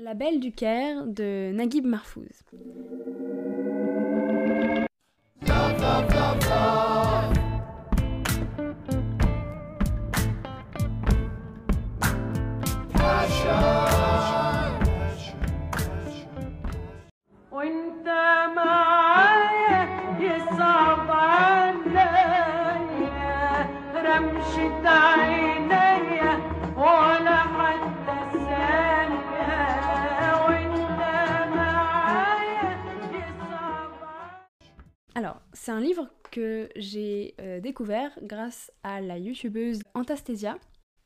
La Belle du Caire de Naguib Mahfouz. C'est un livre que j'ai euh, découvert grâce à la youtubeuse Antasthesia.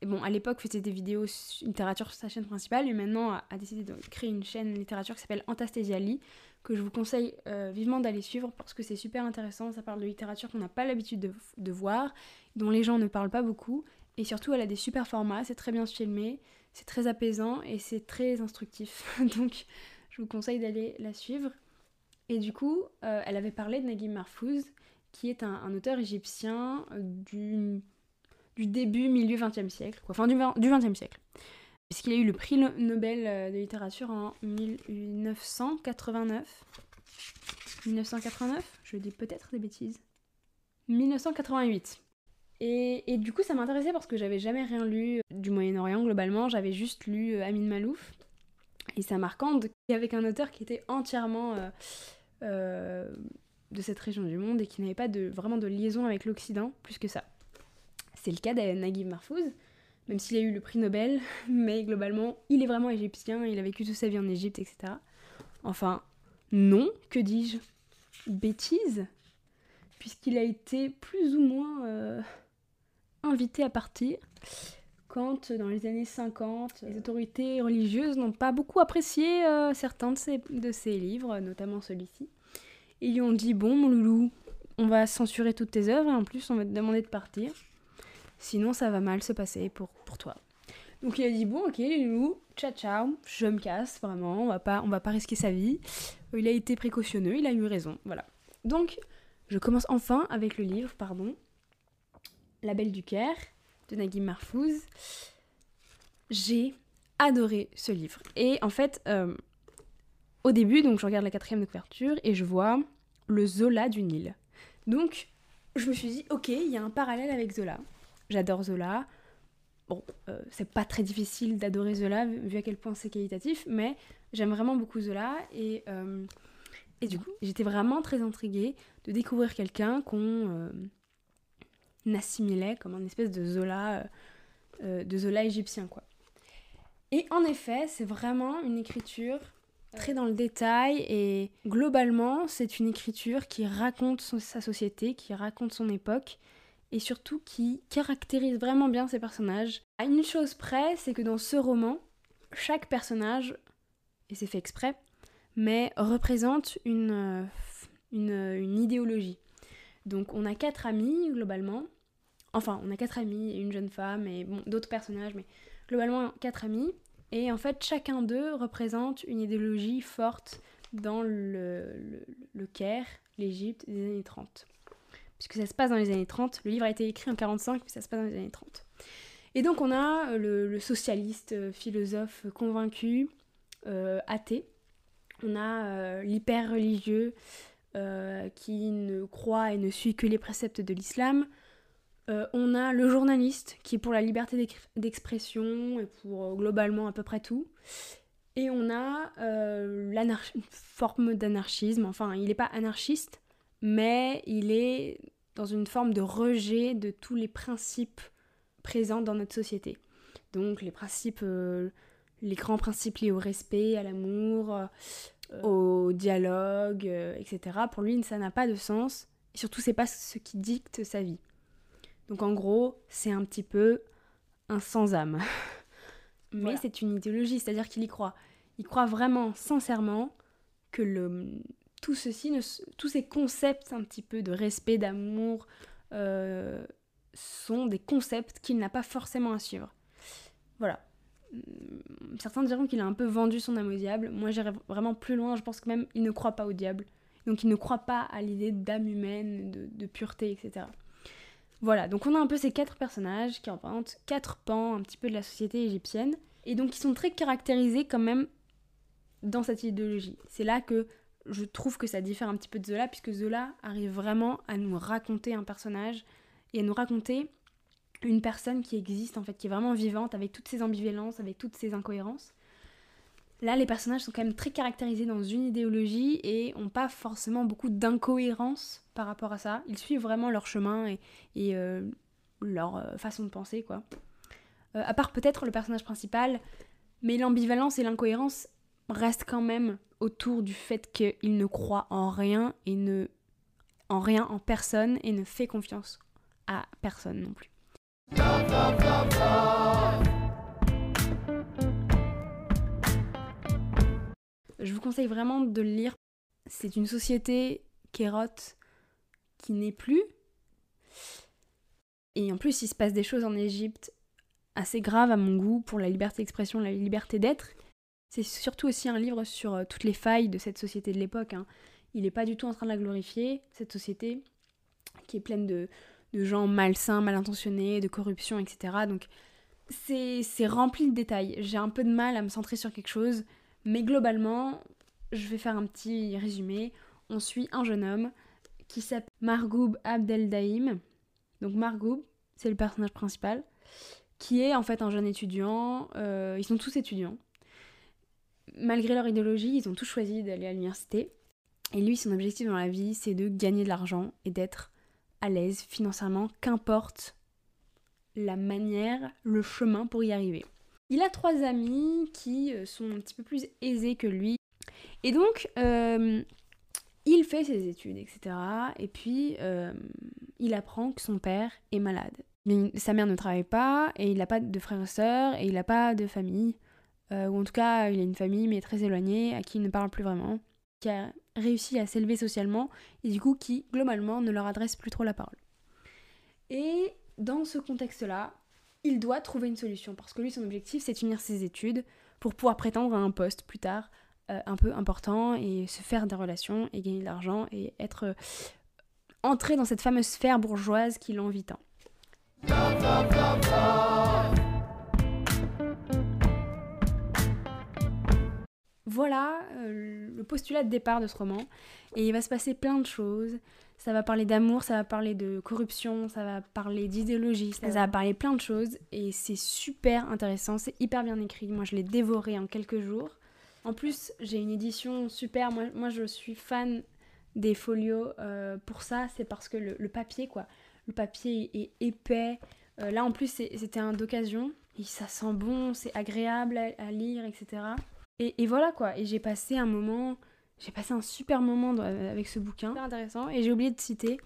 Et bon, à l'époque, faisait des vidéos littérature sur sa chaîne principale, et maintenant a, décidé de créer une chaîne littérature qui s'appelle Antasthesia Lee, que je vous conseille euh, vivement d'aller suivre parce que c'est super intéressant. Ça parle de littérature qu'on n'a pas l'habitude de, de voir, dont les gens ne parlent pas beaucoup, et surtout, elle a des super formats, c'est très bien filmé, c'est très apaisant et c'est très instructif. Donc, je vous conseille d'aller la suivre. Et du coup, euh, elle avait parlé de Naguib Mahfouz, qui est un, un auteur égyptien euh, du, du début, milieu 20e siècle, quoi. enfin du, 20, du 20e siècle. Puisqu'il a eu le prix No- Nobel euh, de littérature en 1989. 1989 Je dis peut-être des bêtises. 1988. Et, et du coup, ça m'intéressait parce que j'avais jamais rien lu du Moyen-Orient globalement, j'avais juste lu Amin Malouf. Et c'est marquant avec un auteur qui était entièrement euh, de cette région du monde et qui n'avait pas vraiment de liaison avec l'Occident, plus que ça. C'est le cas de Naguib Mahfouz, même s'il a eu le prix Nobel, mais globalement, il est vraiment égyptien, il a vécu toute sa vie en Égypte, etc. Enfin, non, que dis-je Bêtise Puisqu'il a été plus ou moins euh, invité à partir dans les années 50, les autorités religieuses n'ont pas beaucoup apprécié euh, certains de ses livres, notamment celui-ci. Ils lui ont dit Bon, mon loulou, on va censurer toutes tes œuvres et en plus, on va te demander de partir. Sinon, ça va mal se passer pour, pour toi. Donc il a dit Bon, ok, loulou, ciao ciao, je me casse, vraiment, on va pas, on va pas risquer sa vie. Il a été précautionneux, il a eu raison, voilà. Donc, je commence enfin avec le livre, pardon, La Belle du Caire de Naguib Mahfouz. J'ai adoré ce livre. Et en fait, euh, au début, donc je regarde la quatrième de couverture et je vois le Zola du Nil. Donc, je me suis dit, ok, il y a un parallèle avec Zola. J'adore Zola. Bon, euh, c'est pas très difficile d'adorer Zola vu à quel point c'est qualitatif, mais j'aime vraiment beaucoup Zola et, euh, et du coup, j'étais vraiment très intriguée de découvrir quelqu'un qu'on assimilait comme un espèce de Zola, euh, euh, de Zola égyptien, quoi. Et en effet, c'est vraiment une écriture très dans le détail et globalement, c'est une écriture qui raconte sa société, qui raconte son époque et surtout qui caractérise vraiment bien ses personnages. À une chose près, c'est que dans ce roman, chaque personnage, et c'est fait exprès, mais représente une, euh, une, une idéologie. Donc on a quatre amis globalement, enfin on a quatre amis et une jeune femme et d'autres personnages, mais globalement quatre amis. Et en fait chacun d'eux représente une idéologie forte dans le, Caire, l'Égypte des années 30 puisque ça se passe dans les années 30. Le livre a été écrit en 45, puis ça se passe dans les années 30. Et donc on a euh, le, socialiste, euh, philosophe convaincu, euh, athée. On a l'hyper religieux euh, qui ne croit et ne suit que les préceptes de l'islam. Euh, on a le journaliste qui est pour la liberté d'ex- d'expression et pour euh, globalement à peu près tout. Et on a une forme d'anarchisme. Enfin, il n'est pas anarchiste, mais il est dans une forme de rejet de tous les principes présents dans notre société. Donc les principes, les grands principes liés au respect, à l'amour, au dialogue, euh, etc. Pour lui, ça n'a pas de sens. Et surtout, c'est pas ce qui dicte sa vie. Donc en gros, c'est un petit peu un sans-âme. Mais Voilà. c'est une idéologie, c'est-à-dire qu'il y croit. Il croit vraiment, sincèrement, que le, tout ceci, ne tous ces concepts un petit peu de respect, d'amour, euh, sont des concepts qu'il n'a pas forcément à suivre. Voilà. Certains diront qu'il a un peu vendu son âme au diable. Moi, j'irais vraiment plus loin. Je pense que même il ne croit pas au diable. Donc, il ne croit pas à l'idée d'âme humaine, de, de pureté, etc. Voilà, donc on a un peu ces quatre personnages qui représentent quatre pans un petit peu de la société égyptienne, et donc qui sont très caractérisés quand même dans cette idéologie. C'est là que je trouve que ça diffère un petit peu de Zola, puisque Zola arrive vraiment à nous raconter un personnage et à nous raconter une personne qui existe en fait, qui est vraiment vivante, avec toutes ses ambivalences, avec toutes ses incohérences. Là, les personnages sont quand même très caractérisés dans une idéologie et ont pas forcément beaucoup d'incohérence par rapport à ça. Ils suivent vraiment leur chemin et, et, euh, leur euh, façon de penser, quoi. Euh, à part peut-être le personnage principal, mais l'ambivalence et l'incohérence restent quand même autour du fait qu'il ne croit en rien et ne en rien en personne et ne fait confiance à personne non plus. Je vous conseille vraiment de le lire. C'est une société kérote qui n'est plus. Et en plus, il se passe des choses en Égypte assez graves à mon goût pour la liberté d'expression, la liberté d'être. C'est surtout aussi un livre sur euh, toutes les failles de cette société de l'époque. hein. Il n'est pas du tout en train de la glorifier, cette société qui est pleine de, de gens malsains, mal intentionnés, de corruption, etc. Donc c'est rempli de détails. J'ai un peu de mal à me centrer sur quelque chose, mais globalement, je vais faire un petit résumé. On suit un jeune homme qui s'appelle Margoub Abdeldaïm. Donc Margoub, c'est le personnage principal, qui est en fait un jeune étudiant. euh, ils sont tous étudiants. Malgré leur idéologie, ils ont tous choisi d'aller à l'université. Et lui, son objectif dans la vie, c'est de gagner de l'argent et d'être à l'aise financièrement, qu'importe la manière, le chemin pour y arriver. Il a trois amis qui euh, sont un petit peu plus aisés que lui. Et donc, euh, il fait ses études, etc. Et puis, euh, il apprend que son père est malade. Mais sa mère ne travaille pas, et il n'a pas de frères et sœurs, et il n'a pas de famille. Ou en tout cas, il a une famille, mais très éloignée, à qui il ne parle plus vraiment. Réussi à s'élever socialement, et du coup, qui, globalement, ne leur adresse plus trop la parole. Et dans ce contexte-là, il doit trouver une solution, parce que lui, son objectif, c'est de ses études pour pouvoir prétendre à un poste plus tard euh, un peu important et se faire des relations et gagner de l'argent et être euh, entré dans cette fameuse sphère bourgeoise qui l'envie tant. Voilà euh, le postulat de départ de ce roman. Et il va se passer plein de choses. Ça va parler d'amour, ça va parler de corruption, ça va parler d'idéologie, ça va parler plein de choses. Et c'est super intéressant, c'est hyper bien écrit. Moi, je l'ai dévoré en quelques jours. En plus, j'ai une édition super. Moi, je suis fan des folios euh, pour ça. C'est parce que le, papier, quoi. Le papier est épais. Euh, là, en plus, c'était un d'occasion. Et ça sent bon, c'est agréable à lire, etc. Et, et voilà, quoi. Et j'ai passé un moment... J'ai passé un super moment avec ce bouquin. Super intéressant. Et j'ai oublié de citer...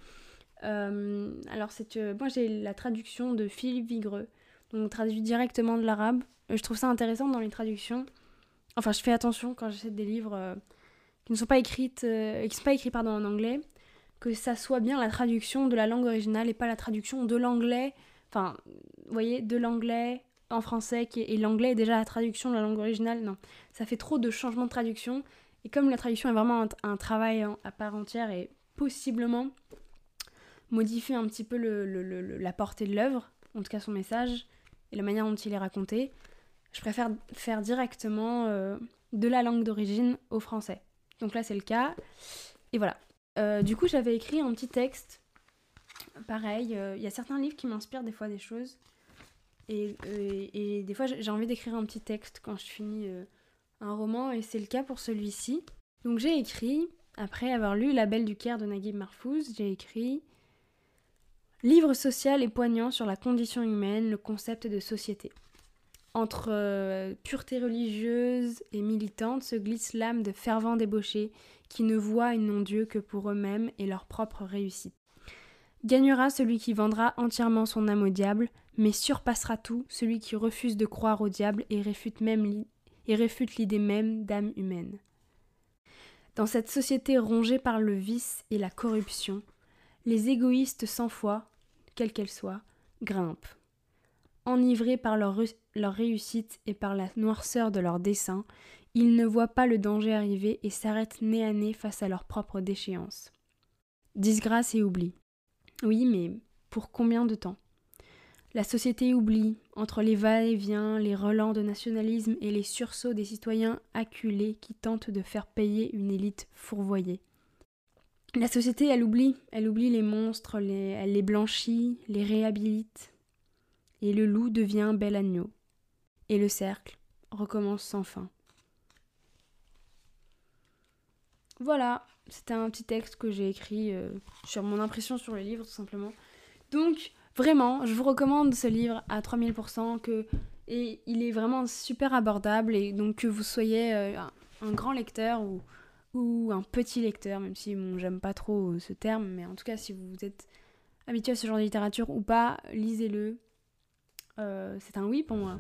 euh, alors, c'est que moi, j'ai la traduction de Philippe Vigreux. Donc, traduit directement de l'arabe. Euh, Je trouve ça intéressant dans les traductions. Enfin, je fais attention quand j'achète des livres euh, qui ne sont pas écrites, euh, qui sont pas écrits pardon, en anglais, que ça soit bien la traduction de la langue originale et pas la traduction de l'anglais. Enfin, vous voyez, de l'anglais en français qui est- et l'anglais déjà la traduction de la langue originale. Non, ça fait trop de changements de traduction. Et comme la traduction est vraiment un, travail à part entière et possiblement modifier un petit peu le- la portée de l'œuvre, en tout cas son message et la manière dont il est raconté, je préfère faire directement euh, de la langue d'origine au français. Donc là, c'est le cas. Et voilà. Euh, du coup, j'avais écrit un petit texte. Pareil, euh, il y a certains livres qui m'inspirent des fois des choses. Et, et- des fois, j'ai envie d'écrire un petit texte quand je finis euh, un roman. Et c'est le cas pour celui-ci. Donc j'ai écrit, après avoir lu La Belle du Caire de Naguib Mahfouz, j'ai écrit Livre social et poignant sur la condition humaine, le concept de société. Entre euh, pureté religieuse et militante se glisse l'âme de fervents débauchés qui ne voient et n'ont Dieu que pour eux-mêmes et leur propre réussite. Gagnera celui qui vendra entièrement son âme au diable, mais surpassera tout celui qui refuse de croire au diable et réfute même l'idée même d'âme humaine. Dans cette société rongée par le vice et la corruption, les égoïstes sans foi, quelle qu'elle soit, grimpent. Enivrés par leur, leur réussite et par la noirceur de leurs desseins, ils ne voient pas le danger arriver et s'arrêtent nez à nez face à leur propre déchéance. Disgrâce et oubli. Oui, mais pour combien de temps? La société oublie, entre les va-et-vient, les relents de nationalisme et les sursauts des citoyens acculés qui tentent de faire payer une élite fourvoyée. La société, elle oublie, elle oublie les monstres, elle les blanchit, les réhabilite. Et le loup devient bel agneau. Et le cercle recommence sans fin. Voilà, c'était un petit texte que j'ai écrit euh, sur mon impression sur le livre, tout simplement. Donc, vraiment, je vous recommande ce livre à 3000%, que, et il est vraiment super abordable, et donc que vous soyez euh, un, grand lecteur ou, un petit lecteur, même si bon, j'aime pas trop ce terme, mais en tout cas, si vous êtes habitué à ce genre de littérature ou pas, lisez-le. Euh, c'est un oui pour moi.